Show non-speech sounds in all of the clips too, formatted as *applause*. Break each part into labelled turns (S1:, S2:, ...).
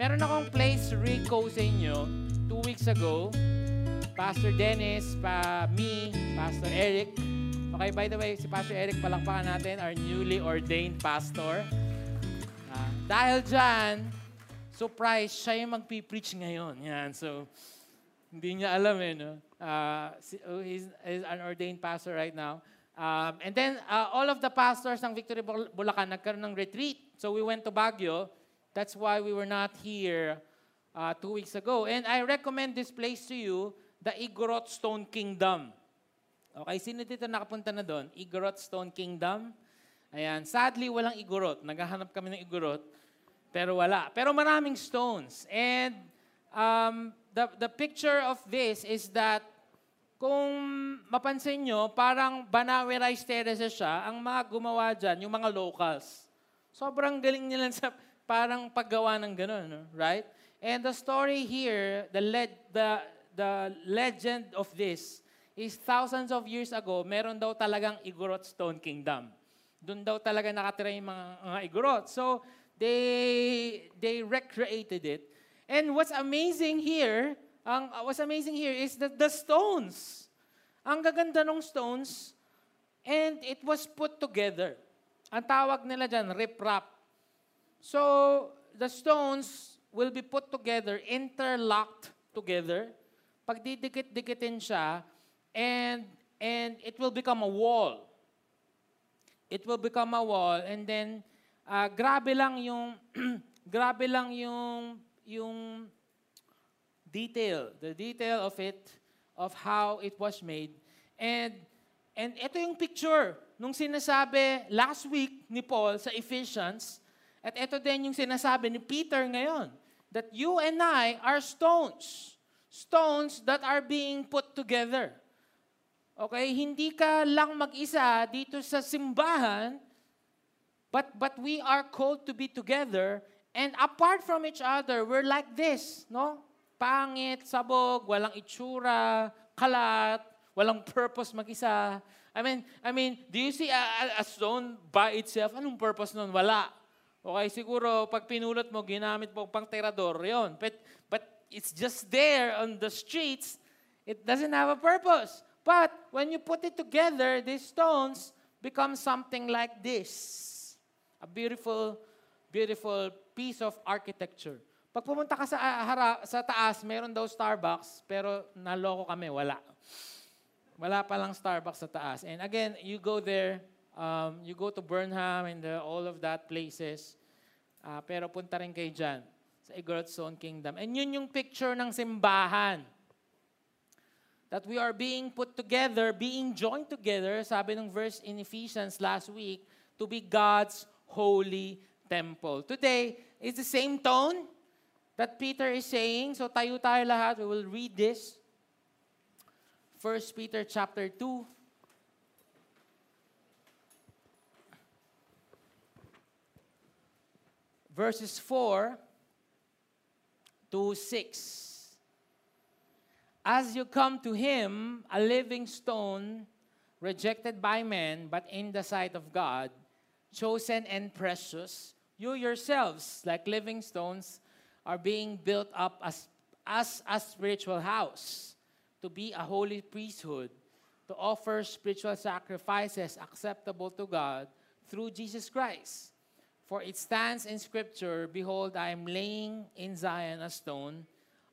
S1: meron akong place Rico sa inyo two weeks ago. Pastor Dennis, pa me, Pastor Eric. Okay, by the way, si Pastor Eric, palakpakan natin, our newly ordained pastor. Ah, dahil dyan, surprise, siya yung magpipreach ngayon. Yan, so, hindi niya alam eh, no? Uh, he's, he's an ordained pastor right now. Um, and then, uh, all of the pastors ng Victory Bul- Bulacan nagkaroon ng retreat. So we went to Baguio. That's why we were not here uh, two weeks ago. And I recommend this place to you, the Igorot Stone Kingdom. Okay, sino dito nakapunta na doon? Igorot Stone Kingdom. Ayan, sadly walang Igorot. Naghahanap kami ng Igorot, pero wala. Pero maraming stones. And um, the, the picture of this is that kung mapansin nyo, parang Banawe Rice Terraces siya, ang mga gumawa dyan, yung mga locals. Sobrang galing nila *laughs* sa parang paggawa ng gano'n, no? right? And the story here, the, led, the, the legend of this is thousands of years ago, meron daw talagang Igorot Stone Kingdom. Doon daw talaga nakatira yung mga, mga Igorot. So, they, they recreated it. And what's amazing here, ang what's amazing here is that the stones, ang gaganda ng stones, and it was put together. Ang tawag nila dyan, riprap. So, the stones will be put together, interlocked together. Pagdidikit-dikitin siya, and, and it will become a wall. It will become a wall, and then, uh, grabe lang yung, *clears throat* grabe lang yung, yung detail, the detail of it, of how it was made. And, and ito yung picture nung sinasabi last week ni Paul sa Ephesians, at ito din yung sinasabi ni Peter ngayon, that you and I are stones. Stones that are being put together. Okay? Hindi ka lang mag-isa dito sa simbahan, but, but we are called to be together, and apart from each other, we're like this, no? Pangit, sabog, walang itsura, kalat, walang purpose mag-isa. I mean, I mean, do you see a, a- stone by itself? Anong purpose nun? Wala. Okay, siguro pag pinulot mo, ginamit mo pang terador, yon. But, but it's just there on the streets. It doesn't have a purpose. But when you put it together, these stones become something like this. A beautiful, beautiful piece of architecture. Pag pumunta ka sa, ah, hara, sa taas, meron daw Starbucks, pero naloko kami, wala. Wala palang Starbucks sa taas. And again, you go there, um, you go to Burnham and the, all of that places, Ah, pero punta rin kayo dyan sa Igorot Stone Kingdom. And yun yung picture ng simbahan. That we are being put together, being joined together, sabi ng verse in Ephesians last week, to be God's holy temple. Today, it's the same tone that Peter is saying. So tayo tayo lahat. We will read this. 1 Peter chapter 2. Verses 4 to 6. As you come to him, a living stone, rejected by men, but in the sight of God, chosen and precious, you yourselves, like living stones, are being built up as, as a spiritual house, to be a holy priesthood, to offer spiritual sacrifices acceptable to God through Jesus Christ. For it stands in Scripture, Behold, I am laying in Zion a stone,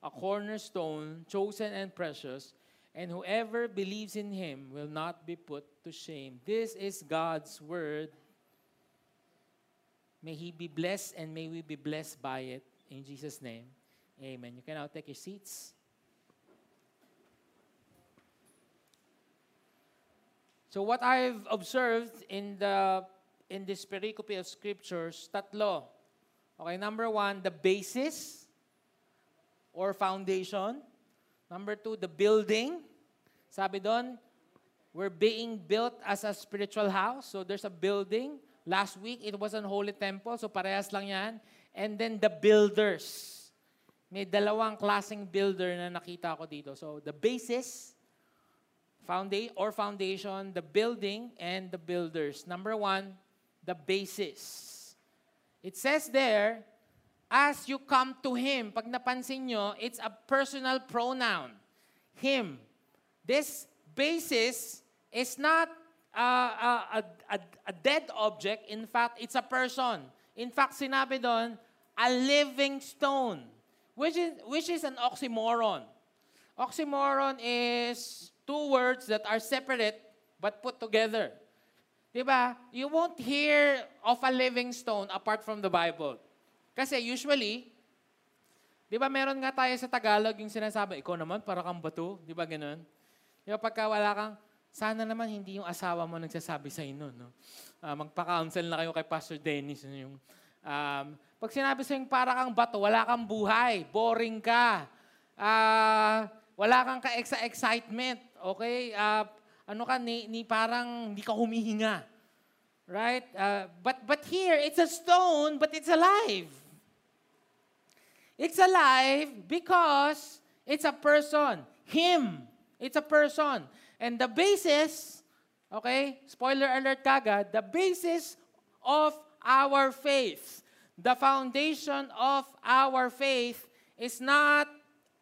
S1: a cornerstone, chosen and precious, and whoever believes in him will not be put to shame. This is God's word. May he be blessed and may we be blessed by it. In Jesus' name, amen. You can now take your seats. So what I've observed in the in this pericope of scriptures, tatlo. Okay, number one, the basis or foundation. Number two, the building. Sabi doon, we're being built as a spiritual house. So there's a building. Last week, it was an holy temple. So parehas lang yan. And then the builders. May dalawang klaseng builder na nakita ko dito. So the basis, founda- or foundation, the building, and the builders. Number one, the basis. It says there as you come to Him, pag napansin nyo, it's a personal pronoun. Him. This basis is not uh, a, a, a dead object. In fact, it's a person. In fact, sinabi doon, a living stone, which is, which is an oxymoron. Oxymoron is two words that are separate but put together. Diba? You won't hear of a living stone apart from the Bible. Kasi usually, di ba meron nga tayo sa Tagalog yung sinasabi, ikaw naman, para kang bato. Di ba ganun? Di ba pagka wala kang, sana naman hindi yung asawa mo nagsasabi sa inyo. No? Uh, magpa-counsel na kayo kay Pastor Dennis. Yung, um, pag sinabi sa yung para kang bato, wala kang buhay, boring ka, uh, wala kang ka-excitement, okay? Uh, ano ka, ni, ni parang hindi ka humihinga. Right? Uh, but, but here, it's a stone, but it's alive. It's alive because it's a person. Him. It's a person. And the basis, okay, spoiler alert kagad, the basis of our faith, the foundation of our faith is not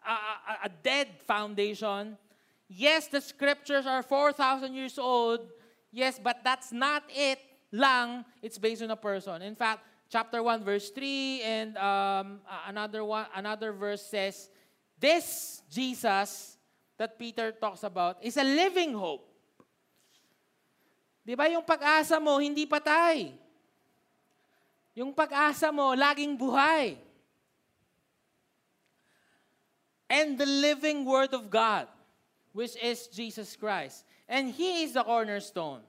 S1: a, a, a dead foundation, Yes, the scriptures are 4,000 years old. Yes, but that's not it lang. It's based on a person. In fact, chapter 1, verse 3, and um, another, one, another verse says, This Jesus that Peter talks about is a living hope. Di ba yung pag-asa mo, hindi patay. Yung pag-asa mo, laging buhay. And the living Word of God which is Jesus Christ. And He is the cornerstone.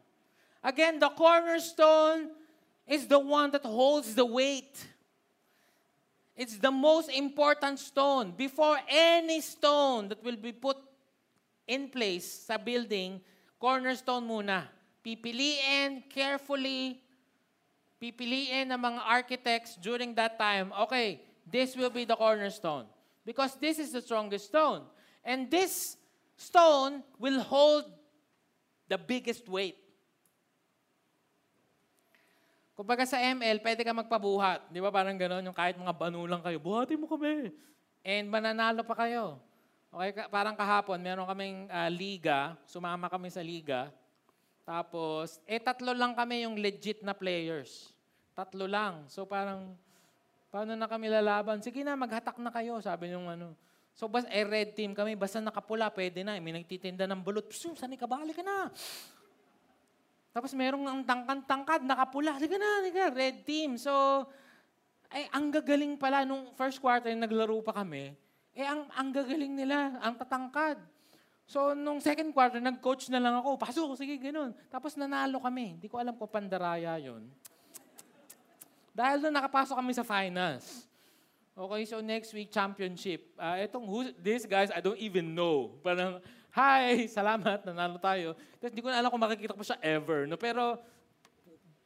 S1: Again, the cornerstone is the one that holds the weight. It's the most important stone. Before any stone that will be put in place sa building, cornerstone muna. Pipiliin carefully, pipiliin ng mga architects during that time, okay, this will be the cornerstone. Because this is the strongest stone. And this stone will hold the biggest weight. Kumbaga sa ML, pwede ka magpabuhat. Di ba parang gano'n? Yung kahit mga banu lang kayo, buhatin mo kami. And mananalo pa kayo. Okay, parang kahapon, meron kaming uh, liga. Sumama kami sa liga. Tapos, eh tatlo lang kami yung legit na players. Tatlo lang. So parang, paano na kami lalaban? Sige na, maghatak na kayo, sabi nung ano. So, bas, eh, red team kami, basta nakapula, pwede na. May nagtitinda ng bulot. Psum, saan ka ba? Halika na. Tapos merong ang tangkad-tangkad, nakapula. Halika na, halika. Red team. So, ay, ang gagaling pala nung first quarter naglaro pa kami. Eh, ang, ang gagaling nila, ang tatangkad. So, nung second quarter, nag-coach na lang ako. Pasok, sige, ganun. Tapos nanalo kami. Hindi ko alam kung pandaraya yon. Dahil doon nakapasok kami sa finals. Okay, so next week, championship. Uh, itong, who, this guys, I don't even know. Parang, hi, *laughs* salamat, nanalo tayo. Tapos hindi ko na alam kung makikita ko siya ever. No? Pero,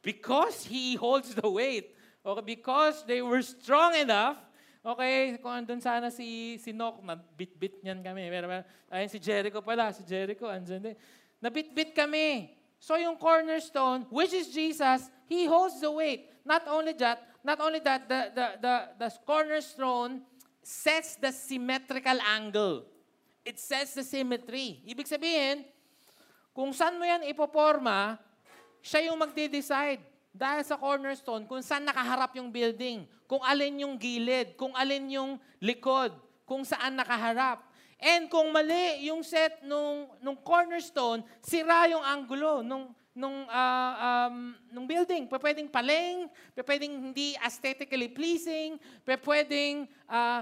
S1: because he holds the weight, okay, because they were strong enough, okay, kung andun sana si, si Nok, na bit-bit niyan kami. Pero, ayun, si Jericho pala, si Jericho, andun din. Nabit-bit kami. So yung cornerstone, which is Jesus, He holds the weight. Not only that, not only that, the, the, the, the cornerstone sets the symmetrical angle. It sets the symmetry. Ibig sabihin, kung saan mo yan ipoporma, siya yung magde-decide dahil sa cornerstone kung saan nakaharap yung building, kung alin yung gilid, kung alin yung likod, kung saan nakaharap. And kung mali yung set nung, nung cornerstone, sira yung angulo nung, nung, uh, um, nung building. Pwedeng paleng, pwedeng hindi aesthetically pleasing, pwedeng uh,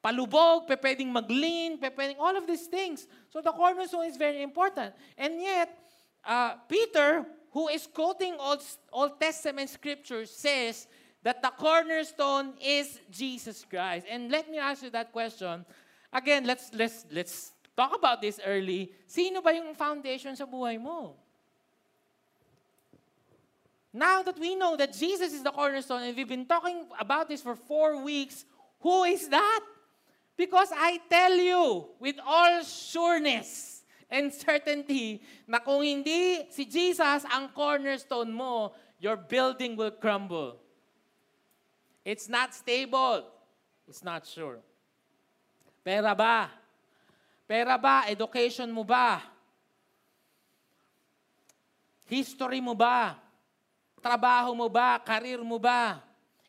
S1: palubog, pwedeng mag-lean, pwedeng all of these things. So the cornerstone is very important. And yet, uh, Peter, who is quoting Old, Old Testament scriptures, says that the cornerstone is Jesus Christ. And let me ask you that question. Again, let's, let's, let's talk about this early. Sino ba yung foundation sa buhay mo? Now that we know that Jesus is the cornerstone and we've been talking about this for four weeks, who is that? Because I tell you with all sureness and certainty na kung hindi si Jesus ang cornerstone mo, your building will crumble. It's not stable. It's not sure. Pera ba? Pera ba? Education mo ba? History mo ba? Trabaho mo ba? Career mo ba?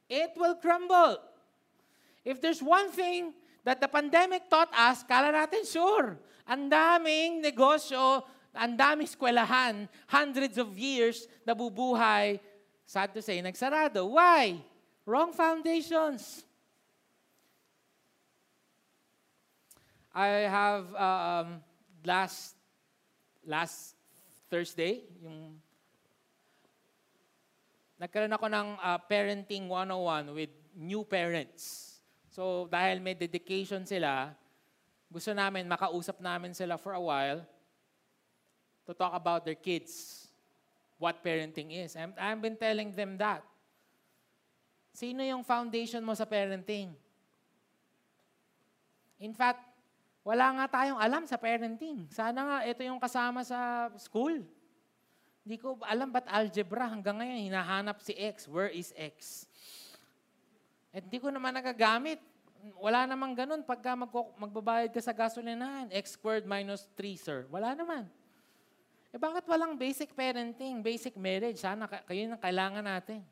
S1: It will crumble. If there's one thing that the pandemic taught us, kala natin sure. Ang daming negosyo, ang daming eskwelahan, hundreds of years nabubuhay, sad to say, nagsarado. Why? Wrong foundations. I have um, last last Thursday, yung nagkaroon ako ng uh, parenting 101 with new parents. So dahil may dedication sila, gusto namin makausap namin sila for a while to talk about their kids, what parenting is. And I've been telling them that. Sino yung foundation mo sa parenting? In fact, wala nga tayong alam sa parenting. Sana nga ito yung kasama sa school. Hindi ko alam ba't algebra hanggang ngayon hinahanap si X. Where is X? At hindi ko naman nagagamit. Wala namang ganun pagka mag magbabayad ka sa gasolinahan. X squared minus 3, sir. Wala naman. Eh bakit walang basic parenting, basic marriage? Sana kayo na kailangan natin.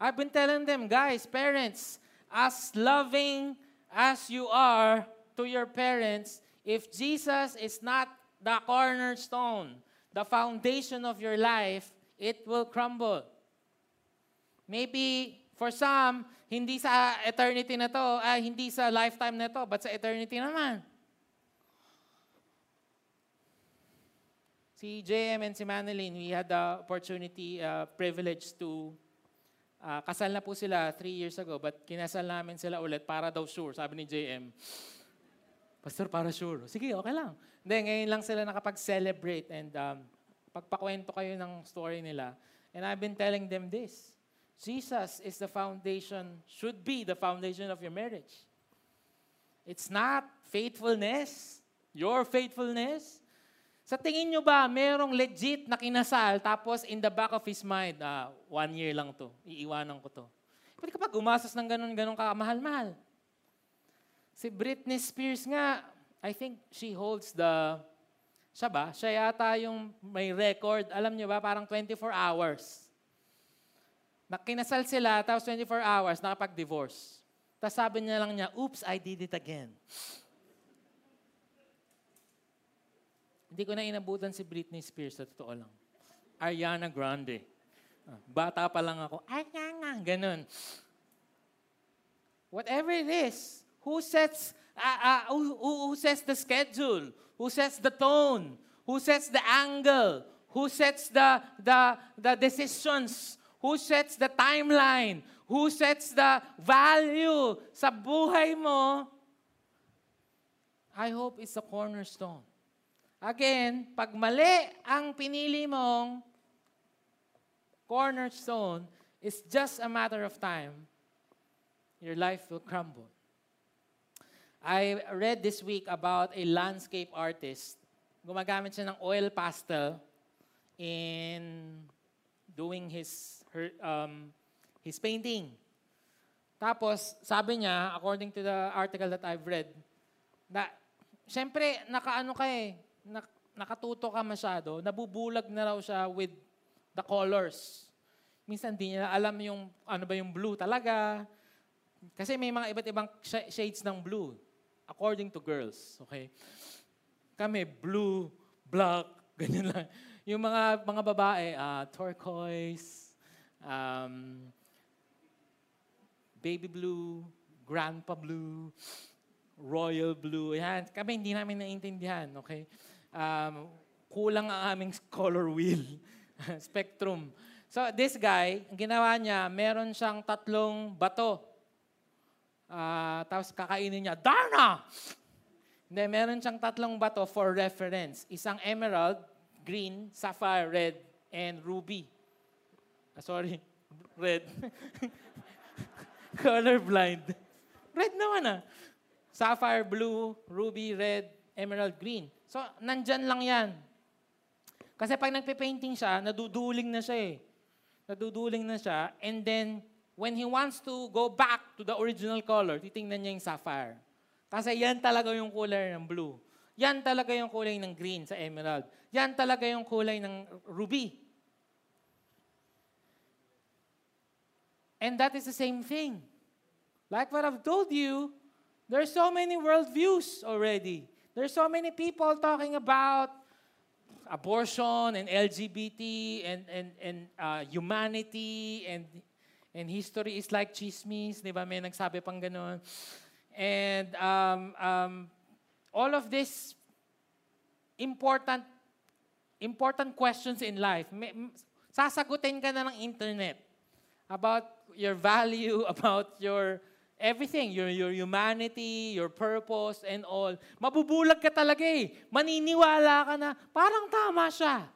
S1: I've been telling them, guys, parents, as loving as you are to your parents, if Jesus is not the cornerstone, the foundation of your life, it will crumble. Maybe for some, hindi sa eternity na to, ah, hindi sa lifetime na to, but sa eternity naman. Si JM and si Manilyn, we had the opportunity, uh, privilege to Uh, kasal na po sila three years ago, but kinasal namin sila ulit para daw sure, sabi ni JM. Pastor, para sure. Sige, okay lang. Hindi, ngayon lang sila nakapag-celebrate and um, pagpakwento kayo ng story nila. And I've been telling them this. Jesus is the foundation, should be the foundation of your marriage. It's not faithfulness, your faithfulness. Sa tingin nyo ba, merong legit na kinasal, tapos in the back of his mind, ah, one year lang to, iiwanan ko to. Pwede kapag umasas ng ganun-ganun ka, mahal-mahal. Si Britney Spears nga, I think she holds the, siya ba? Siya yata yung may record, alam nyo ba, parang 24 hours. Nakinasal sila, tapos 24 hours, nakapag-divorce. Tapos sabi niya lang niya, oops, I did it again. Hindi ko na inabutan si Britney Spears, sa totoo lang. Ariana Grande. Ah, bata pa lang ako, nga, ganun. Whatever it is, who sets, uh, uh, who, who sets the schedule? Who sets the tone? Who sets the angle? Who sets the, the, the decisions? Who sets the timeline? Who sets the value sa buhay mo? I hope it's a cornerstone. Again, pag mali ang pinili mong cornerstone, it's just a matter of time. Your life will crumble. I read this week about a landscape artist. Gumagamit siya ng oil pastel in doing his her, um, his painting. Tapos, sabi niya, according to the article that I've read, na, syempre, nakaano ka eh, nak- nakatuto ka masyado, nabubulag na raw siya with the colors. Minsan di niya alam yung ano ba yung blue talaga. Kasi may mga iba't ibang sh- shades ng blue according to girls, okay? Kami blue, black, *laughs* ganyan lang. Yung mga mga babae, uh, turquoise, um, baby blue, grandpa blue, royal blue. Yan. Kami hindi namin naiintindihan, okay? um, kulang ang aming *laughs* color wheel, *laughs* spectrum. So this guy, ang ginawa niya, meron siyang tatlong bato. Uh, tapos kakainin niya, Darna! Hindi, meron siyang tatlong bato for reference. Isang emerald, green, sapphire, red, and ruby. Ah, sorry, *laughs* red. Color blind. Red naman ah. Sapphire blue, ruby red, emerald green. So, nandyan lang yan. Kasi pag nagpe-painting siya, naduduling na siya eh. naduduling na siya, and then when he wants to go back to the original color, titingnan niya yung sapphire. Kasi yan talaga yung kulay ng blue. Yan talaga yung kulay ng green sa emerald. Yan talaga yung kulay ng ruby. And that is the same thing. Like what I've told you, there's so many worldviews already. There's so many people talking about abortion and LGBT and and and uh, humanity and and history is like chismis, di ba? May nagsabi pang ganun. And um, um, all of this important important questions in life, may, sasagutin ka na ng internet about your value, *laughs* about your everything, your, your humanity, your purpose, and all. Mabubulag ka talaga eh. Maniniwala ka na, parang tama siya.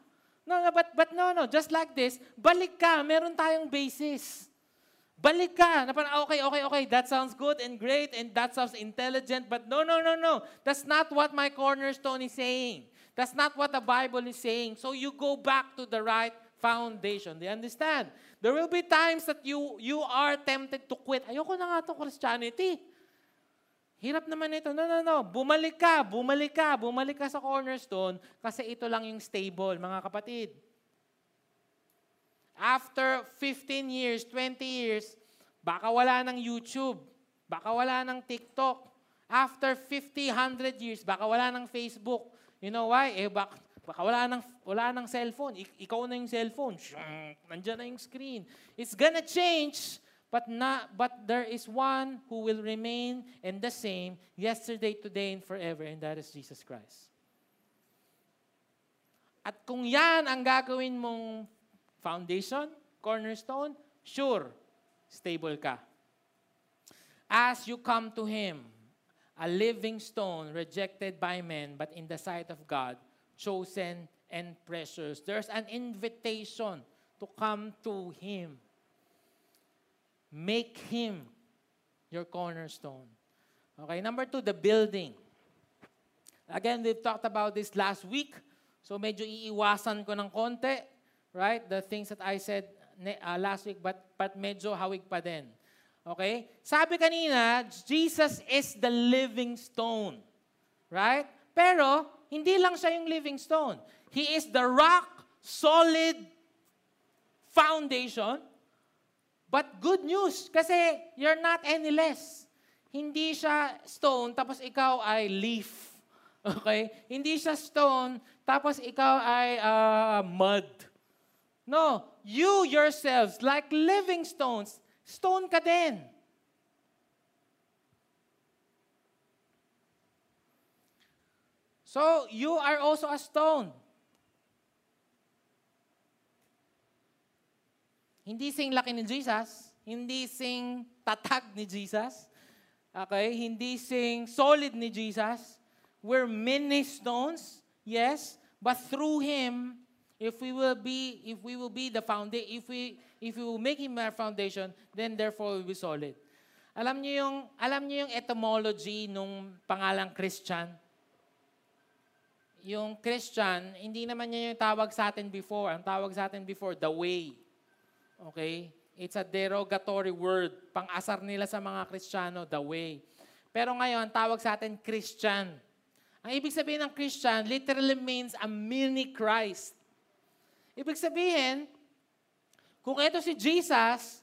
S1: No, no, but, but no, no, just like this, balik ka, meron tayong basis. Balik ka, na parang, okay, okay, okay, that sounds good and great, and that sounds intelligent, but no, no, no, no, that's not what my cornerstone is saying. That's not what the Bible is saying. So you go back to the right foundation. Do you understand? There will be times that you you are tempted to quit. Ayoko na nga itong Christianity. Hirap naman ito. No, no, no. Bumalik ka, bumalik ka, bumalik ka sa cornerstone kasi ito lang yung stable, mga kapatid. After 15 years, 20 years, baka wala ng YouTube, baka wala ng TikTok. After 50, 100 years, baka wala ng Facebook. You know why? Eh, bak Baka wala nang, wala nang cellphone. Ik- ikaw na yung cellphone. Shunk, nandyan na yung screen. It's gonna change, but, not, but there is one who will remain and the same yesterday, today, and forever, and that is Jesus Christ. At kung yan ang gagawin mong foundation, cornerstone, sure, stable ka. As you come to Him, a living stone rejected by men, but in the sight of God, chosen and precious. There's an invitation to come to Him. Make Him your cornerstone. Okay, number two, the building. Again, we've talked about this last week. So medyo iiwasan ko ng konti, right? The things that I said uh, last week, but, but medyo hawig pa din. Okay? Sabi kanina, Jesus is the living stone. Right? Pero, hindi lang siya yung living stone. He is the rock, solid foundation. But good news, kasi you're not any less. Hindi siya stone, tapos ikaw ay leaf. *laughs* Okay? Hindi siya stone, tapos ikaw ay uh, mud. No, you yourselves, like living stones, stone ka din. So, you are also a stone. Hindi sing laki ni Jesus, hindi sing tatag ni Jesus, okay? Hindi sing solid ni Jesus. We're many stones, yes, but through Him, if we will be, if we will be the foundation, if we, if we will make Him our foundation, then therefore we'll be solid. Alam niyo yung, alam niyo yung etymology nung pangalang Christian? yung Christian, hindi naman niya yung tawag sa atin before. Ang tawag sa atin before, the way. Okay? It's a derogatory word. Pang-asar nila sa mga Kristiyano, the way. Pero ngayon, tawag sa atin Christian. Ang ibig sabihin ng Christian literally means a mini Christ. Ibig sabihin, kung ito si Jesus,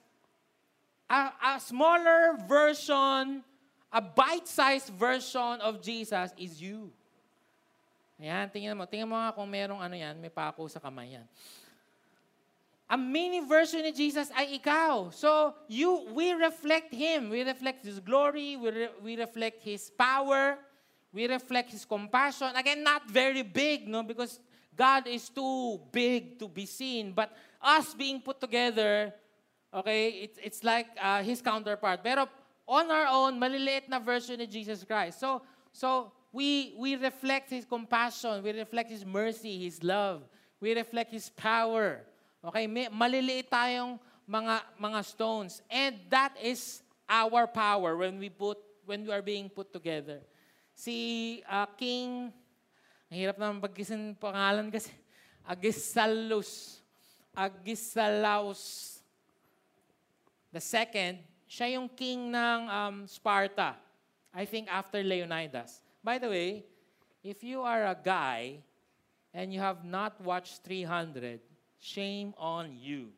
S1: a, a smaller version, a bite-sized version of Jesus is you. Ayan, tingnan mo. Tingnan mo nga kung merong ano yan, may pako sa kamay yan. A mini version ni Jesus ay ikaw. So, you, we reflect Him. We reflect His glory. We, re, we reflect His power. We reflect His compassion. Again, not very big, no? Because God is too big to be seen. But us being put together, okay, it's, it's like uh, His counterpart. Pero on our own, maliliit na version ni Jesus Christ. So, so we, we reflect His compassion, we reflect His mercy, His love, we reflect His power. Okay, may, maliliit tayong mga, mga stones. And that is our power when we put when we are being put together. Si uh, King, ang hirap naman pagkisin pangalan kasi, Agisalus. Agesilaus the second, siya yung king ng um, Sparta. I think after Leonidas. By the way, if you are a guy and you have not watched 300, shame on you.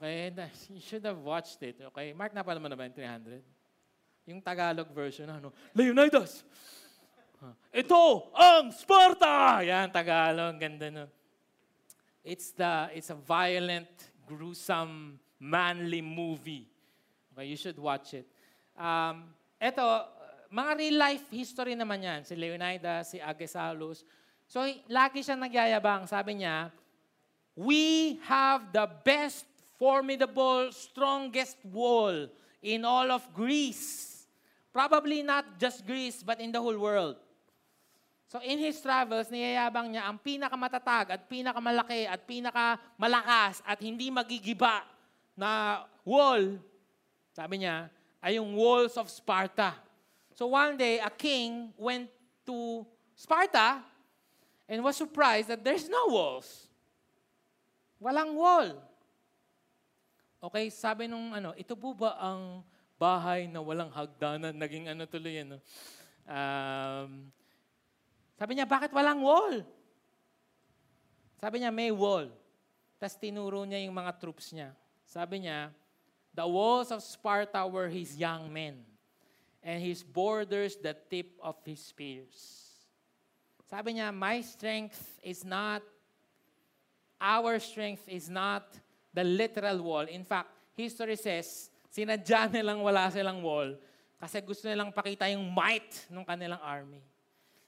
S1: Okay? *laughs* You should have watched it. Okay? Mark, na ba yung 300? Yung Tagalog version, ano? Leonidas! Ito ang Sparta! Yan, Tagalog. Ganda nun. It's, the, it's a violent, gruesome, manly movie. Okay, you should watch it. Um, ito, mga real life history naman yan. Si Leonidas, si Agesilaus. So, lagi siya nagyayabang. Sabi niya, We have the best, formidable, strongest wall in all of Greece. Probably not just Greece, but in the whole world. So in his travels, niyayabang niya ang pinakamatatag at pinakamalaki at pinakamalakas at hindi magigiba na wall, sabi niya, ay yung walls of Sparta. So one day, a king went to Sparta and was surprised that there's no walls. Walang wall. Okay, sabi nung ano, ito po ba ang bahay na walang hagdanan? Naging ano tuloy yan. No? Um, sabi niya, bakit walang wall? Sabi niya, may wall. Tapos tinuro niya yung mga troops niya. Sabi niya, the walls of Sparta were his young men, and his borders the tip of his spears. Sabi niya, my strength is not, our strength is not the literal wall. In fact, history says, sinadya *laughs* nilang wala silang wall kasi gusto nilang pakita yung might ng kanilang army.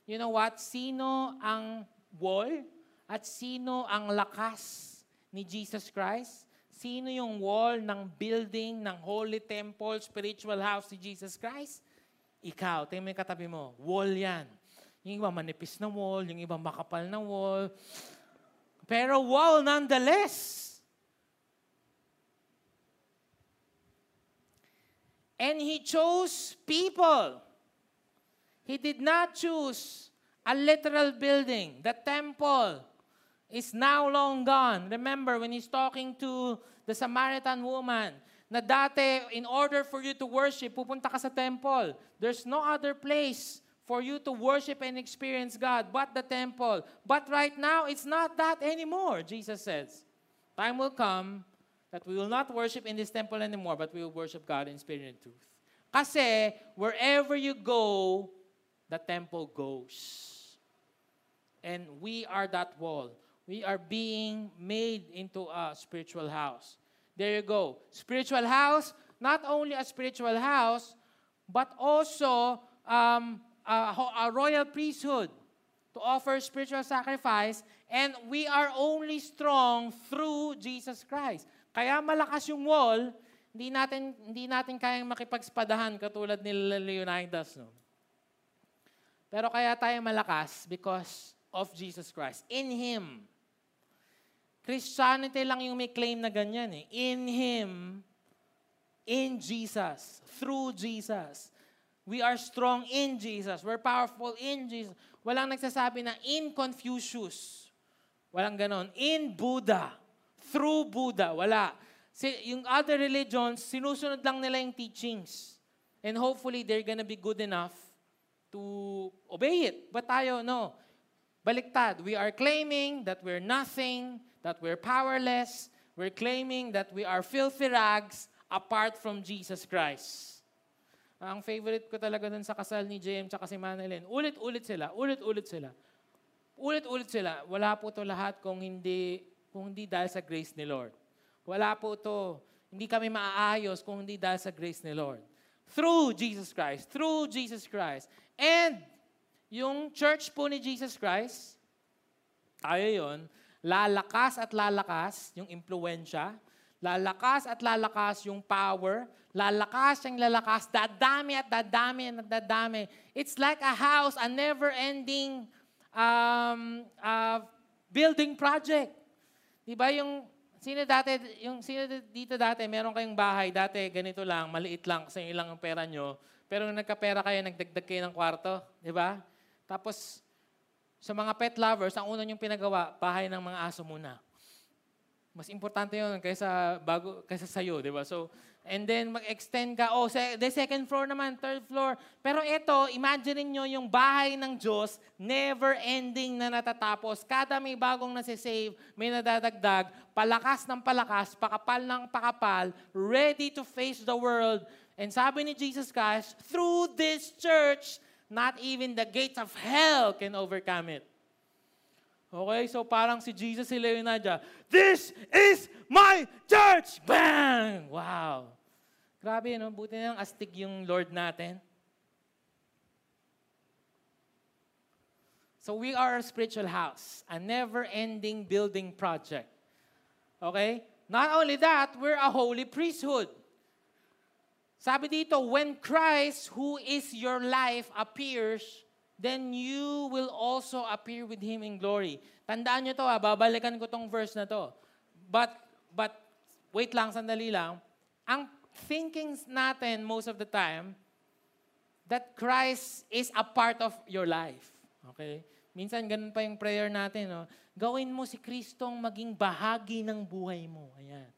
S1: You know what? Sino ang wall at sino ang lakas ni Jesus Christ? Sino yung wall ng building, ng holy temple, spiritual house ni Jesus Christ? Ikaw, tingnan mo yung katabi mo. Wall yan. Yung iba manipis na wall, yung iba makapal na wall. Pero wall nonetheless. And He chose people. He did not choose a literal building. The temple is now long gone. Remember when he's talking to the Samaritan woman, na dati, in order for you to worship, pupunta ka sa temple. There's no other place for you to worship and experience God but the temple. But right now, it's not that anymore, Jesus says. Time will come that we will not worship in this temple anymore, but we will worship God in spirit and truth. Kasi, wherever you go, the temple goes. And we are that wall. We are being made into a spiritual house. There you go. Spiritual house, not only a spiritual house, but also um, a, a royal priesthood to offer spiritual sacrifice. And we are only strong through Jesus Christ. Kaya malakas yung wall, hindi natin, hindi natin kayang makipagspadahan katulad ni Leonidas. No? Pero kaya tayo malakas because of Jesus Christ. In Him. Christianity lang yung may claim na ganyan eh. In Him, in Jesus, through Jesus. We are strong in Jesus. We're powerful in Jesus. Walang nagsasabi na in Confucius. Walang ganon. In Buddha. Through Buddha. Wala. Si, yung other religions, sinusunod lang nila yung teachings. And hopefully, they're gonna be good enough to obey it. But tayo, no. Baliktad. We are claiming that we're nothing, that we're powerless. We're claiming that we are filthy rags apart from Jesus Christ. Ang favorite ko talaga dun sa kasal ni JM tsaka si Manilyn, ulit-ulit sila, ulit-ulit sila. Ulit-ulit sila. Wala po to lahat kung hindi, kung hindi dahil sa grace ni Lord. Wala po to. Hindi kami maaayos kung hindi dahil sa grace ni Lord. Through Jesus Christ. Through Jesus Christ. And yung church po ni Jesus Christ, tayo yun, lalakas at lalakas yung impluensya, lalakas at lalakas yung power, lalakas yung lalakas, dadami at dadami at dadami. It's like a house, a never-ending um, uh, building project. Di ba yung Sino dati, yung sino dito dati, meron kayong bahay, dati ganito lang, maliit lang kasi ilang ang pera nyo. Pero nung nagkapera kayo, nagdagdag kayo ng kwarto, di ba? Tapos, sa mga pet lovers, ang una yung pinagawa, bahay ng mga aso muna. Mas importante yun kaysa, bago, kaysa sa'yo, di ba? So, and then mag-extend ka, oh, se- the second floor naman, third floor. Pero ito, imagine nyo yung bahay ng Diyos, never ending na natatapos. Kada may bagong nasi-save, may nadadagdag, palakas ng palakas, pakapal ng pakapal, ready to face the world. And sabi ni Jesus Christ, through this church, not even the gates of hell can overcome it. Okay, so parang si Jesus si Leonadia, This is my church! Bang! Wow! Grabe, no? Buti na lang astig yung Lord natin. So we are a spiritual house, a never-ending building project. Okay? Not only that, we're a holy priesthood. Sabi dito, when Christ, who is your life, appears, then you will also appear with Him in glory. Tandaan nyo to, ha, babalikan ko tong verse na to. But, but, wait lang, sandali lang. Ang thinking natin most of the time, that Christ is a part of your life. Okay? Minsan ganun pa yung prayer natin. No? Gawin mo si Kristong maging bahagi ng buhay mo. Ayan.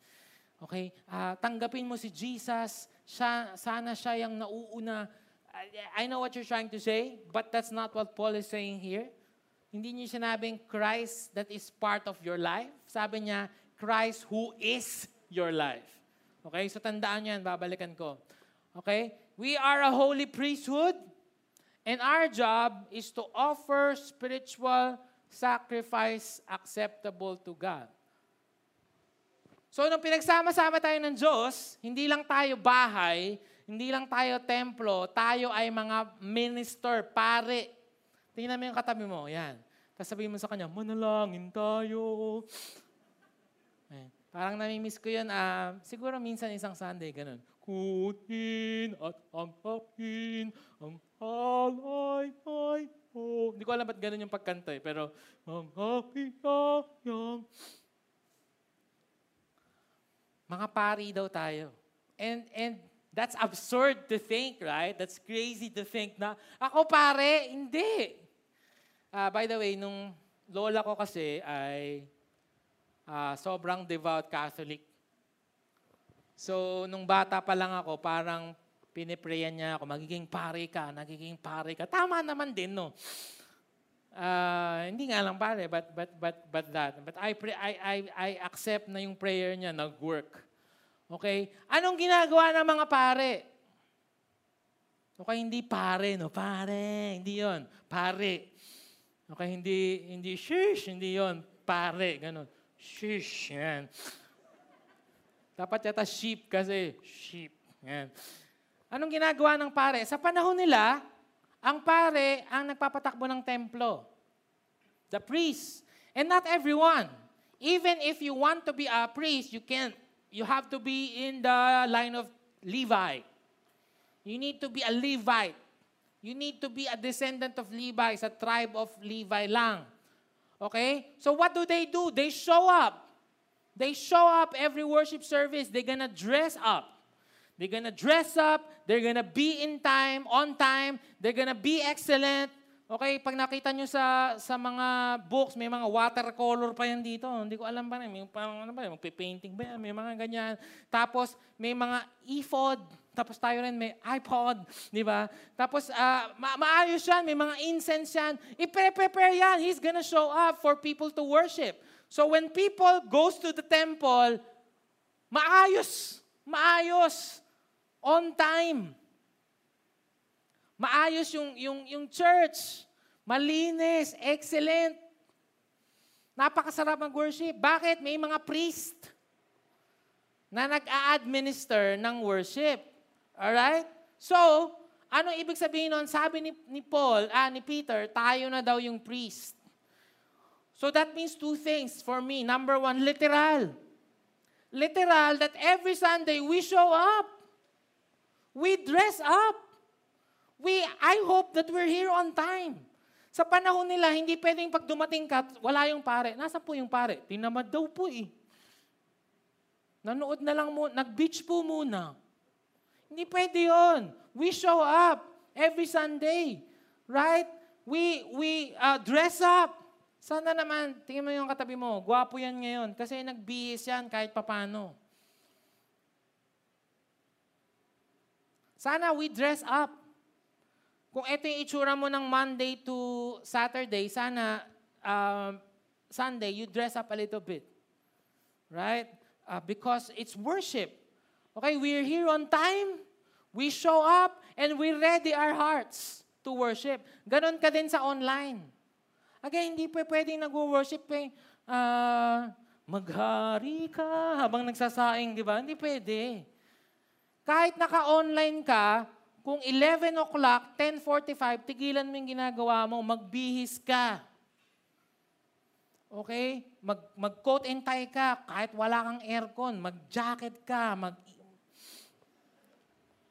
S1: Okay? Uh, tanggapin mo si Jesus. Siya, sana siya yung nauuna. I, I know what you're trying to say, but that's not what Paul is saying here. Hindi niya sinabing Christ that is part of your life. Sabi niya, Christ who is your life. Okay? So tandaan yan, babalikan ko. Okay? We are a holy priesthood, and our job is to offer spiritual sacrifice acceptable to God. So, nung pinagsama-sama tayo ng Diyos, hindi lang tayo bahay, hindi lang tayo templo, tayo ay mga minister, pare. Tingnan mo yung katabi mo, yan. Tapos sabihin mo sa kanya, manalangin tayo. Parang namimiss ko yun. Uh, siguro minsan isang Sunday, ganun. Kunin at angkapin ang halay ay mo. Hindi ko alam ba't ganun yung pagkanta eh. Pero, angkapin yang mga pari daw tayo. And, and that's absurd to think, right? That's crazy to think na, ako pare, hindi. Uh, by the way, nung lola ko kasi ay uh, sobrang devout Catholic. So, nung bata pa lang ako, parang piniprayan niya ako, magiging pare ka, nagiging pare ka. Tama naman din, no? Uh, hindi nga lang pare, but but but but that. But I pray, I I I accept na yung prayer niya nag-work. Okay? Anong ginagawa ng mga pare? Okay, hindi pare, no? Pare, hindi 'yon. Pare. Okay, hindi hindi shish, hindi 'yon. Pare, ganun. Shish, yan. Dapat yata sheep kasi sheep. Yan. Anong ginagawa ng pare? Sa panahon nila, ang pare ang nagpapatakbo ng templo. The priest. And not everyone. Even if you want to be a priest, you can't. You have to be in the line of Levi. You need to be a Levite. You need to be a descendant of Levi, sa tribe of Levi lang. Okay? So what do they do? They show up. They show up every worship service. They're gonna dress up. They're gonna dress up, they're gonna be in time, on time, they're gonna be excellent. Okay, pag nakita nyo sa sa mga books, may mga watercolor pa yan dito. Hindi ko alam pa rin. May pang, ano ba, painting ba yan? May mga ganyan. Tapos, may mga ephod. Tapos tayo rin may iPod, *laughs* di ba? Tapos, uh, ma- maayos yan. May mga incense yan. I-prepare yan. He's gonna show up for people to worship. So, when people goes to the temple, maayos. Maayos. On time. Maayos yung, yung, yung church. Malinis. Excellent. Napakasarap mag-worship. Bakit? May mga priest na nag-a-administer ng worship. Alright? So, anong ibig sabihin nun? Sabi ni, ni Paul, ah, ni Peter, tayo na daw yung priest. So that means two things for me. Number one, literal. Literal that every Sunday we show up. We dress up. We, I hope that we're here on time. Sa panahon nila, hindi pwedeng pag dumating ka, wala yung pare. Nasa po yung pare? Tinamad daw po eh. Nanood na lang mo, nag-beach po muna. Hindi pwede yon. We show up every Sunday. Right? We, we uh, dress up. Sana naman, tingnan mo yung katabi mo, gwapo yan ngayon kasi nagbihis yan kahit papano. Sana we dress up. Kung ito yung itsura mo ng Monday to Saturday, sana um, Sunday, you dress up a little bit. Right? Uh, because it's worship. Okay, we're here on time. We show up and we ready our hearts to worship. Ganon ka din sa online. Again, hindi pa pwedeng nag-worship eh. Ah, maghari ka habang nagsasaing, di ba? Hindi pwede. Kahit naka-online ka, kung 11 o'clock, 10.45, tigilan mo yung ginagawa mo, magbihis ka. Okay? Mag, mag-coat and tie ka, kahit wala kang aircon, mag-jacket ka, mag...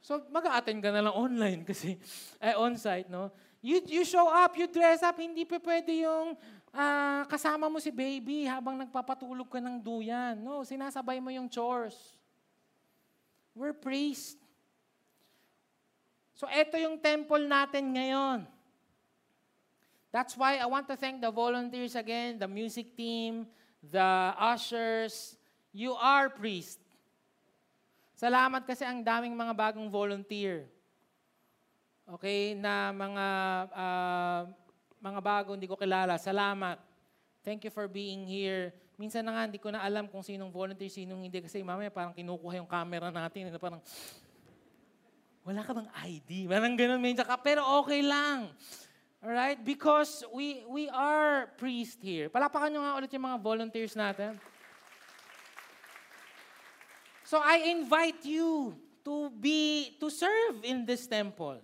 S1: So, mag-a-attend ka na lang online kasi, *laughs* eh, on-site, no? You, you show up, you dress up, hindi pa pwede yung ah, kasama mo si baby habang nagpapatulog ka ng duyan. No, sinasabay mo yung chores. We're priests. So, ito yung temple natin ngayon. That's why I want to thank the volunteers again, the music team, the ushers. You are priests. Salamat kasi ang daming mga bagong volunteer. Okay, na mga ah, mga bago hindi ko kilala. Salamat. Thank you for being here. Minsan na nga, hindi ko na alam kung sinong volunteer, sinong hindi. Kasi mamaya parang kinukuha yung camera natin. na Parang, wala ka bang ID? Parang ganun, medyo ka. Pero okay lang. Alright? Because we we are priest here. Palapakan nyo nga ulit yung mga volunteers natin. So I invite you to be, to serve in this temple.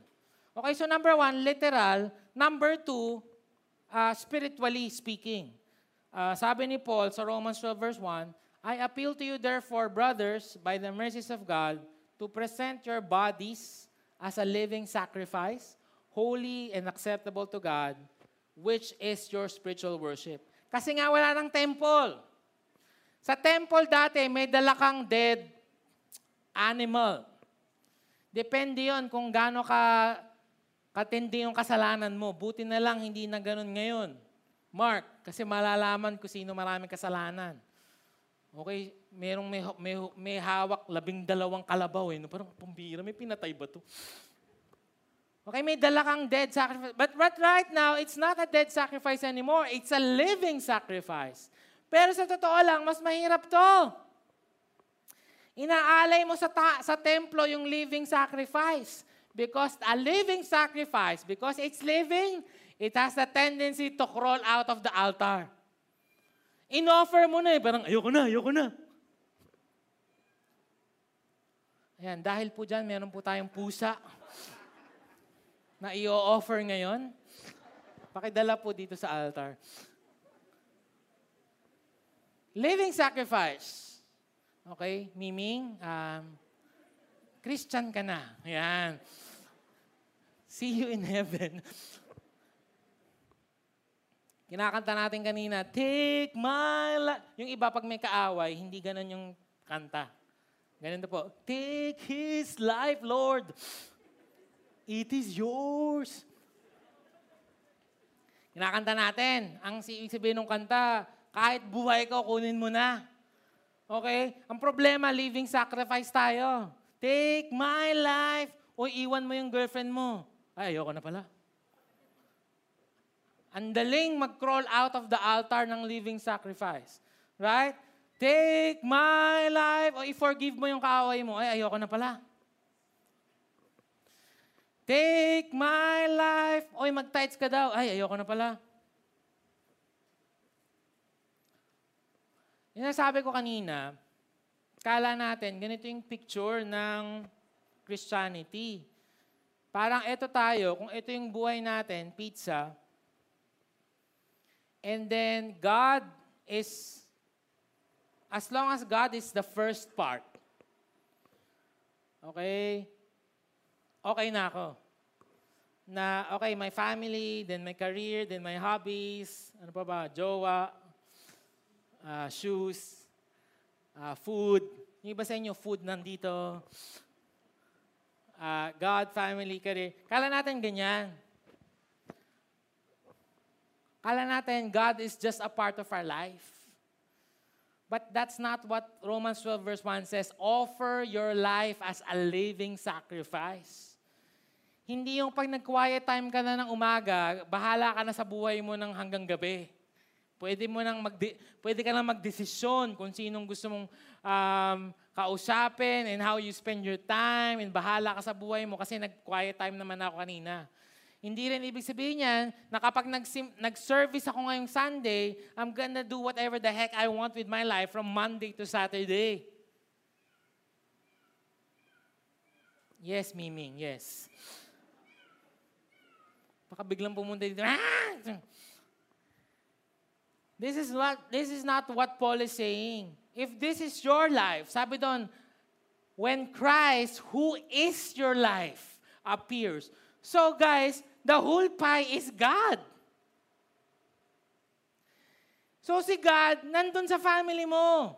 S1: Okay, so number one, literal. Number two, uh, spiritually speaking. Uh, sabi ni Paul sa Romans 12 verse 1, I appeal to you therefore, brothers, by the mercies of God, to present your bodies as a living sacrifice, holy and acceptable to God, which is your spiritual worship. Kasi nga wala ng temple. Sa temple dati, may dala kang dead animal. Depende yon kung gaano ka katindi yung kasalanan mo. Buti na lang hindi na ganun ngayon. Mark, kasi malalaman ko sino maraming kasalanan. Okay, merong may, may, may hawak labing dalawang kalabaw eh. No, parang pambira, may pinatay ba to? Okay, may dala kang dead sacrifice. But, but right now, it's not a dead sacrifice anymore. It's a living sacrifice. Pero sa totoo lang, mas mahirap to. Inaalay mo sa, ta- sa templo yung living sacrifice. Because a living sacrifice, because it's living, it has a tendency to crawl out of the altar. In-offer mo na eh, parang ayoko na, ayoko na. Ayan, dahil po dyan, meron po tayong pusa na i-offer ngayon. Pakidala po dito sa altar. Living sacrifice. Okay, Miming, um, Christian ka na. Ayan. See you in heaven. Kinakanta natin kanina, Take my life. Yung iba pag may kaaway, hindi ganun yung kanta. Ganun po. Take His life, Lord. It is yours. Kinakanta natin. Ang ibig sabihin ng kanta, kahit buhay ka, kunin mo na. Okay? Ang problema, living sacrifice tayo. Take my life. O iwan mo yung girlfriend mo. Ay, ayoko na pala. Ang daling mag-crawl out of the altar ng living sacrifice. Right? Take my life. O i-forgive mo yung kaaway mo. Ay, ayoko na pala. Take my life. Oy, mag-tights ka daw. Ay, ayoko na pala. Yung nasabi ko kanina, kala natin, ganito yung picture ng Christianity. Parang ito tayo, kung ito yung buhay natin, pizza, and then God is, as long as God is the first part, okay, okay na ako. Na, okay, my family, then my career, then my hobbies, ano pa ba, jowa, uh, shoes, uh, food. Yung iba sa inyo, food nandito. Uh, God, family, career. Kala natin ganyan. Kala natin, God is just a part of our life. But that's not what Romans 12 verse 1 says. Offer your life as a living sacrifice. Hindi yung pag nag-quiet time ka na ng umaga, bahala ka na sa buhay mo ng hanggang gabi. Pwede mo nang mag pwede ka nang magdesisyon kung sinong gusto mong um, kausapin and how you spend your time and bahala ka sa buhay mo kasi nag-quiet time naman ako kanina. Hindi rin ibig sabihin yan na kapag nag-service ako ngayong Sunday, I'm gonna do whatever the heck I want with my life from Monday to Saturday. Yes, Miming, yes. Baka biglang pumunta dito. *laughs* This is what this is not what Paul is saying. If this is your life, sabi doon, when Christ, who is your life, appears. So guys, The whole pie is God. So si God, nandun sa family mo.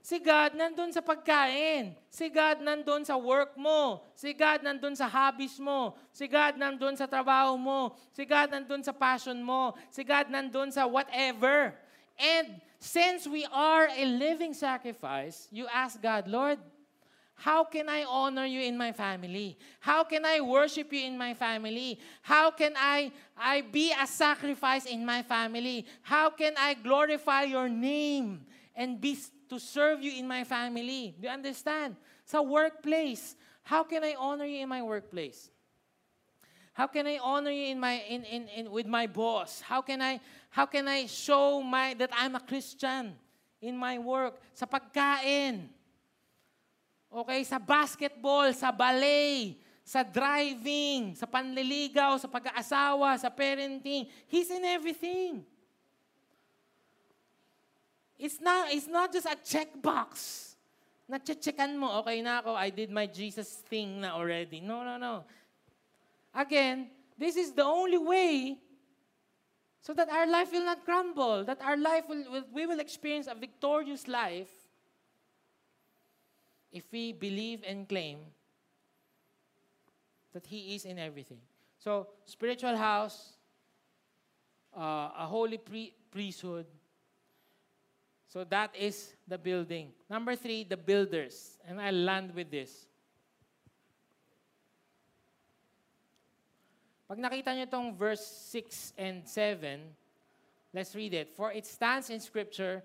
S1: Si God, nandun sa pagkain. Si God, nandun sa work mo. Si God, nandun sa hobbies mo. Si God, nandun sa trabaho mo. Si God, nandun sa passion mo. Si God, nandun sa whatever. And since we are a living sacrifice, you ask God, Lord, How can I honor you in my family? How can I worship you in my family? How can I, I be a sacrifice in my family? How can I glorify your name and be to serve you in my family? Do you understand? Sa workplace, how can I honor you in my workplace? How can I honor you in my in, in, in with my boss? How can I how can I show my that I'm a Christian in my work? Sa pagkain. Okay, sa basketball, sa ballet, sa driving, sa panliligaw, sa pag-aasawa, sa parenting. He's in everything. It's not, it's not just a checkbox. Na-checkan mo, okay na ako, I did my Jesus thing na already. No, no, no. Again, this is the only way so that our life will not crumble, that our life will, will we will experience a victorious life if we believe and claim that He is in everything. So, spiritual house, uh, a holy pre- priesthood. So, that is the building. Number three, the builders. And i land with this. Pag nakita niyo itong verse 6 and 7, let's read it. For it stands in Scripture,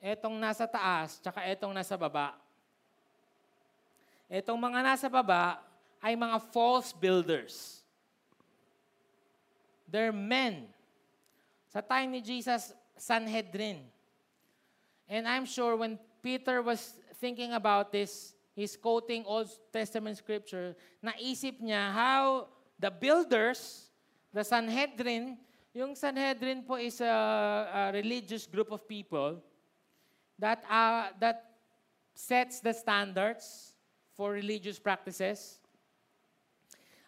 S1: etong nasa taas, tsaka etong nasa baba. Etong mga nasa baba ay mga false builders. They're men. Sa time ni Jesus, Sanhedrin. And I'm sure when Peter was thinking about this, he's quoting Old Testament scripture, naisip niya how the builders, the Sanhedrin, yung Sanhedrin po is a, a religious group of people that, uh, that sets the standards for religious practices.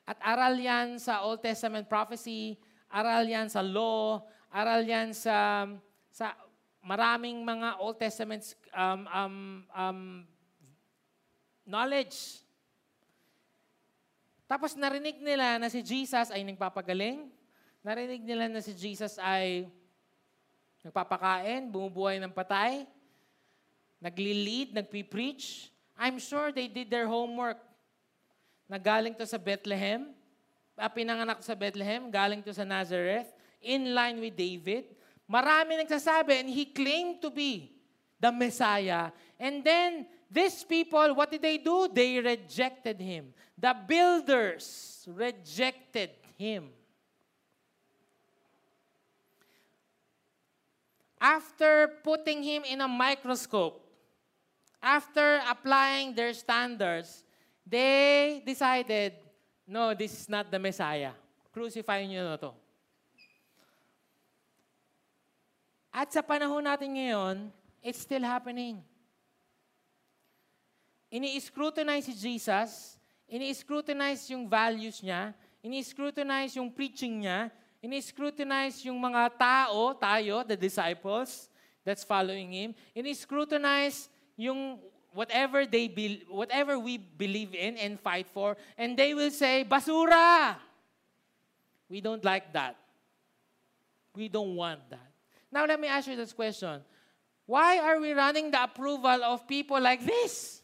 S1: At aral yan sa Old Testament prophecy, aral yan sa law, aral yan sa, sa maraming mga Old Testament um, um, um, knowledge. Tapos narinig nila na si Jesus ay nagpapagaling. Narinig nila na si Jesus ay nagpapakain, bumubuhay ng patay nagli-lead, nagpi-preach. I'm sure they did their homework. Nagaling to sa Bethlehem, uh, pinanganak to sa Bethlehem, galing to sa Nazareth, in line with David. Marami nagsasabi, and he claimed to be the Messiah. And then, these people, what did they do? They rejected him. The builders rejected him. After putting him in a microscope, after applying their standards, they decided, no, this is not the Messiah. Crucify nyo na to. At sa panahon natin ngayon, it's still happening. Ini-scrutinize si Jesus, ini-scrutinize yung values niya, ini-scrutinize yung preaching niya, ini-scrutinize yung mga tao, tayo, the disciples that's following Him, ini-scrutinize yung whatever they be, whatever we believe in and fight for, and they will say, basura! We don't like that. We don't want that. Now let me ask you this question. Why are we running the approval of people like this?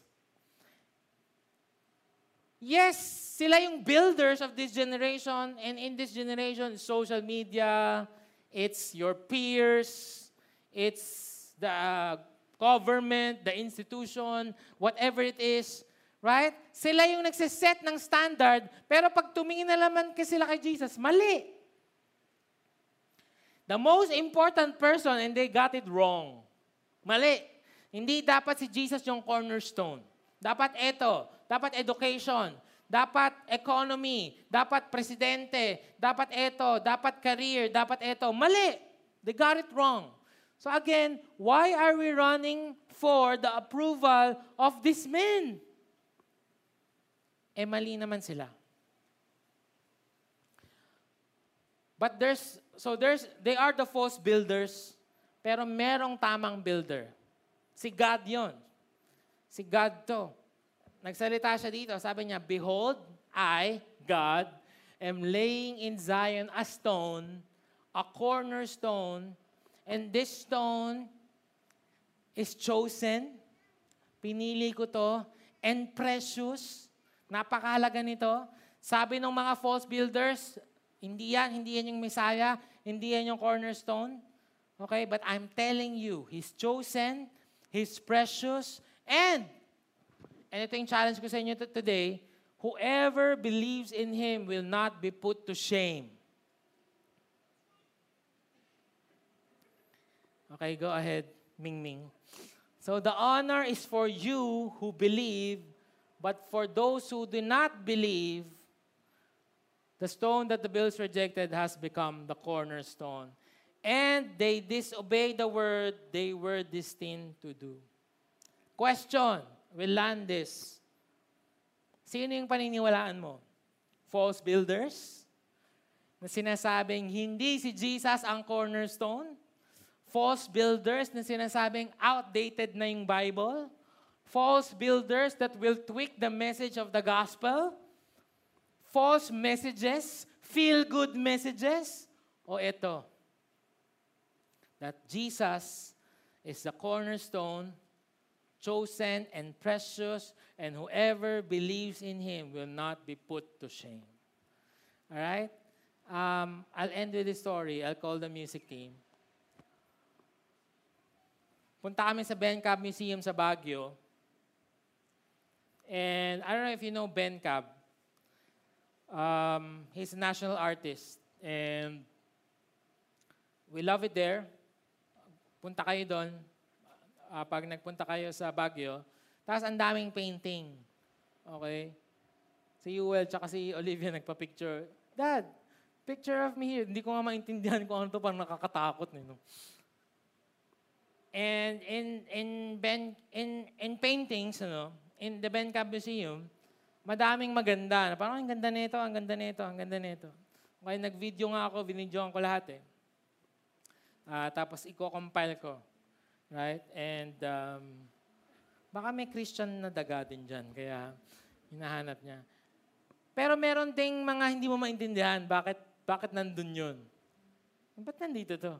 S1: Yes, sila yung builders of this generation and in this generation, social media, it's your peers, it's the government, the institution, whatever it is, right? Sila yung nagsiset ng standard, pero pag tumingin na naman kasi sila kay Jesus, mali. The most important person, and they got it wrong. Mali. Hindi dapat si Jesus yung cornerstone. Dapat ito. Dapat education. Dapat economy. Dapat presidente. Dapat ito. Dapat career. Dapat ito. Mali. They got it wrong. So again, why are we running for the approval of these men? Eh mali naman sila. But there's, so there's, they are the false builders, pero merong tamang builder. Si God yon. Si God to. Nagsalita siya dito, sabi niya, Behold, I, God, am laying in Zion a stone, a cornerstone, and this stone is chosen, pinili ko to, and precious, napakahalaga nito. Sabi ng mga false builders, hindi yan, hindi yan yung Messiah, hindi yan yung cornerstone. Okay, but I'm telling you, He's chosen, He's precious, and, and ito yung challenge ko sa inyo today, whoever believes in Him will not be put to shame. Okay, go ahead, Ming Ming. So the honor is for you who believe, but for those who do not believe, the stone that the builders rejected has become the cornerstone. And they disobey the word they were destined to do. Question, we'll land this. Sino yung paniniwalaan mo? False builders? Na sinasabing hindi si Jesus ang cornerstone? False builders na sinasabing outdated na yung Bible? False builders that will tweak the message of the gospel? false messages, feel-good messages, o ito, that Jesus is the cornerstone, chosen and precious, and whoever believes in Him will not be put to shame. All right? Um, I'll end with this story. I'll call the music team. Punta kami sa Ben Cab Museum sa Baguio. And I don't know if you know Ben Cab. Um, he's a national artist. And we love it there. Punta kayo doon. Uh, pag nagpunta kayo sa Baguio. Tapos ang daming painting. Okay? Si Yuel tsaka si Olivia nagpa-picture. Dad, picture of me here. Hindi ko nga maintindihan kung ano to, parang nakakatakot. Eh, no? And in in ben in in paintings, ano, in the Ben Cab Museum, madaming maganda. Parang ang ganda nito, ang ganda nito, ang ganda nito. Okay, nag-video nga ako, binidyoan ko lahat eh. Uh, tapos i-compile ko. Right? And um, baka may Christian na daga din dyan, kaya hinahanap niya. Pero meron ding mga hindi mo maintindihan, bakit, bakit nandun yun? Ba't nandito to?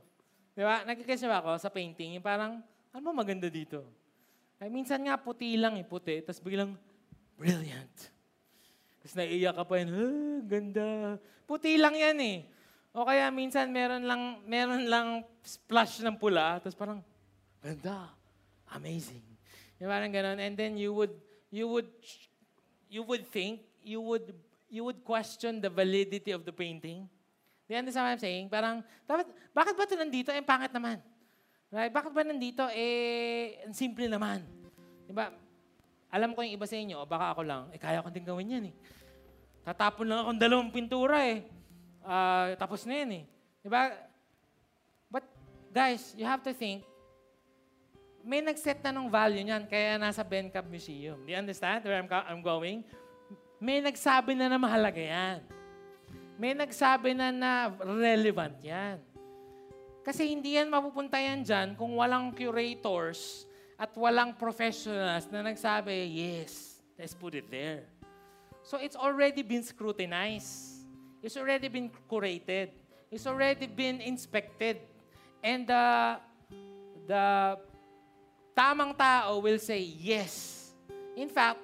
S1: Di ba? Nagkikis ba ako sa painting? Yung parang, ano maganda dito? Ay, minsan nga puti lang eh, puti. Tapos biglang, brilliant. Tapos naiiyak ka pa yun, ah, ganda. Puti lang yan eh. O kaya minsan meron lang, meron lang splash ng pula, tapos parang, ganda, amazing. Yung parang ganun. And then you would, you would, you would think, you would, you would question the validity of the painting. Do you understand what I'm saying? Parang, dapat, bakit ba ito nandito? Eh, pangit naman. Right? Bakit ba nandito? Eh, simple naman. Diba? Alam ko yung iba sa inyo, o baka ako lang, eh, kaya ko din gawin yan eh. Tatapon lang akong dalawang pintura eh. Uh, tapos na yan eh. Diba? But guys, you have to think, may nag-set na ng value niyan, kaya nasa Ben Cab Museum. Do you understand where I'm, I'm going? May nagsabi na na mahalaga yan. May nagsabi na na relevant yan. Kasi hindi yan mapupunta yan dyan kung walang curators at walang professionals na nagsabi, yes, let's put it there. So it's already been scrutinized. It's already been curated. It's already been inspected. And the, the tamang tao will say yes. In fact,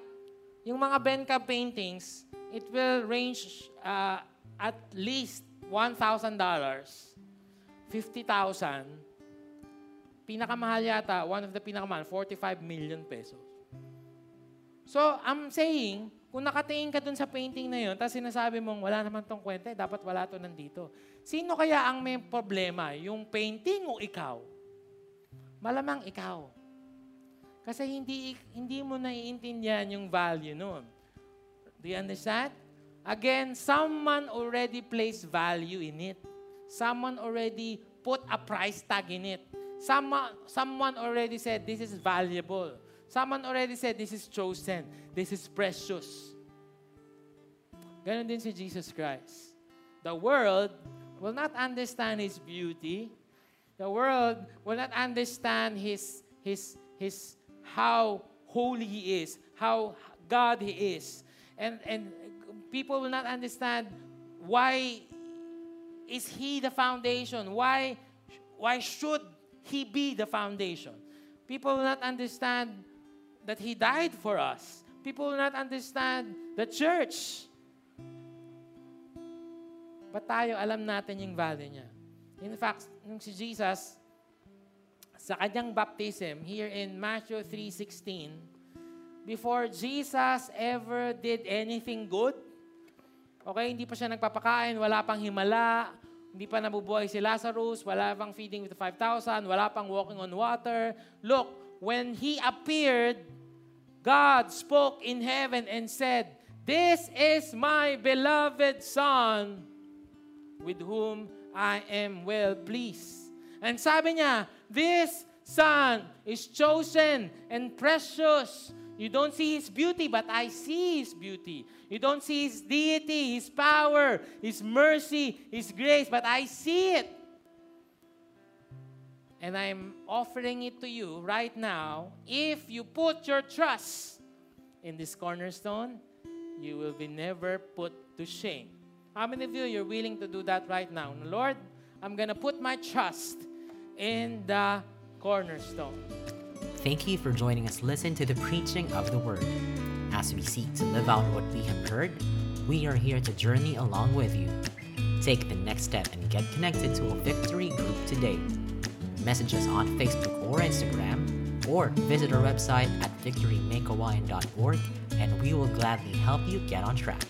S1: yung mga Benka paintings, it will range uh, at least $1,000, 50,000, pinakamahal yata, one of the pinakamahal, 45 million pesos. So, I'm saying, kung nakatingin ka dun sa painting na yun, tapos sinasabi mong, wala naman tong kwente, dapat wala to nandito. Sino kaya ang may problema? Yung painting o ikaw? Malamang ikaw. Kasi hindi, hindi mo naiintindihan yung value nun. Do you understand? Again, someone already placed value in it. Someone already put a price tag in it. Someone, someone already said, this is valuable. Someone already said, this is chosen. This is precious. Ganon din si Jesus Christ. The world will not understand His beauty. The world will not understand His, His, His, how holy He is, how God He is. And, and people will not understand why is He the foundation? Why, why should He be the foundation? People will not understand that He died for us. People will not understand the church. But tayo, alam natin yung value niya. In fact, nung si Jesus, sa kanyang baptism, here in Matthew 3.16, before Jesus ever did anything good, okay, hindi pa siya nagpapakain, wala pang himala, hindi pa nabubuhay si Lazarus, wala pang feeding with the 5,000, wala pang walking on water. Look, when He appeared, God spoke in heaven and said, This is my beloved Son, with whom I am well pleased. And sabi niya, This Son is chosen and precious. You don't see His beauty, but I see His beauty. You don't see His deity, His power, His mercy, His grace, but I see it. And I'm offering it to you right now. If you put your trust in this cornerstone, you will be never put to shame. How many of you you're willing to do that right now? Lord, I'm going to put my trust in the cornerstone.
S2: Thank you for joining us listen to the preaching of the word. As we seek to live out what we have heard, we are here to journey along with you. Take the next step and get connected to a victory group today. Message us on Facebook or Instagram, or visit our website at victorymakehawaiian.org and we will gladly help you get on track.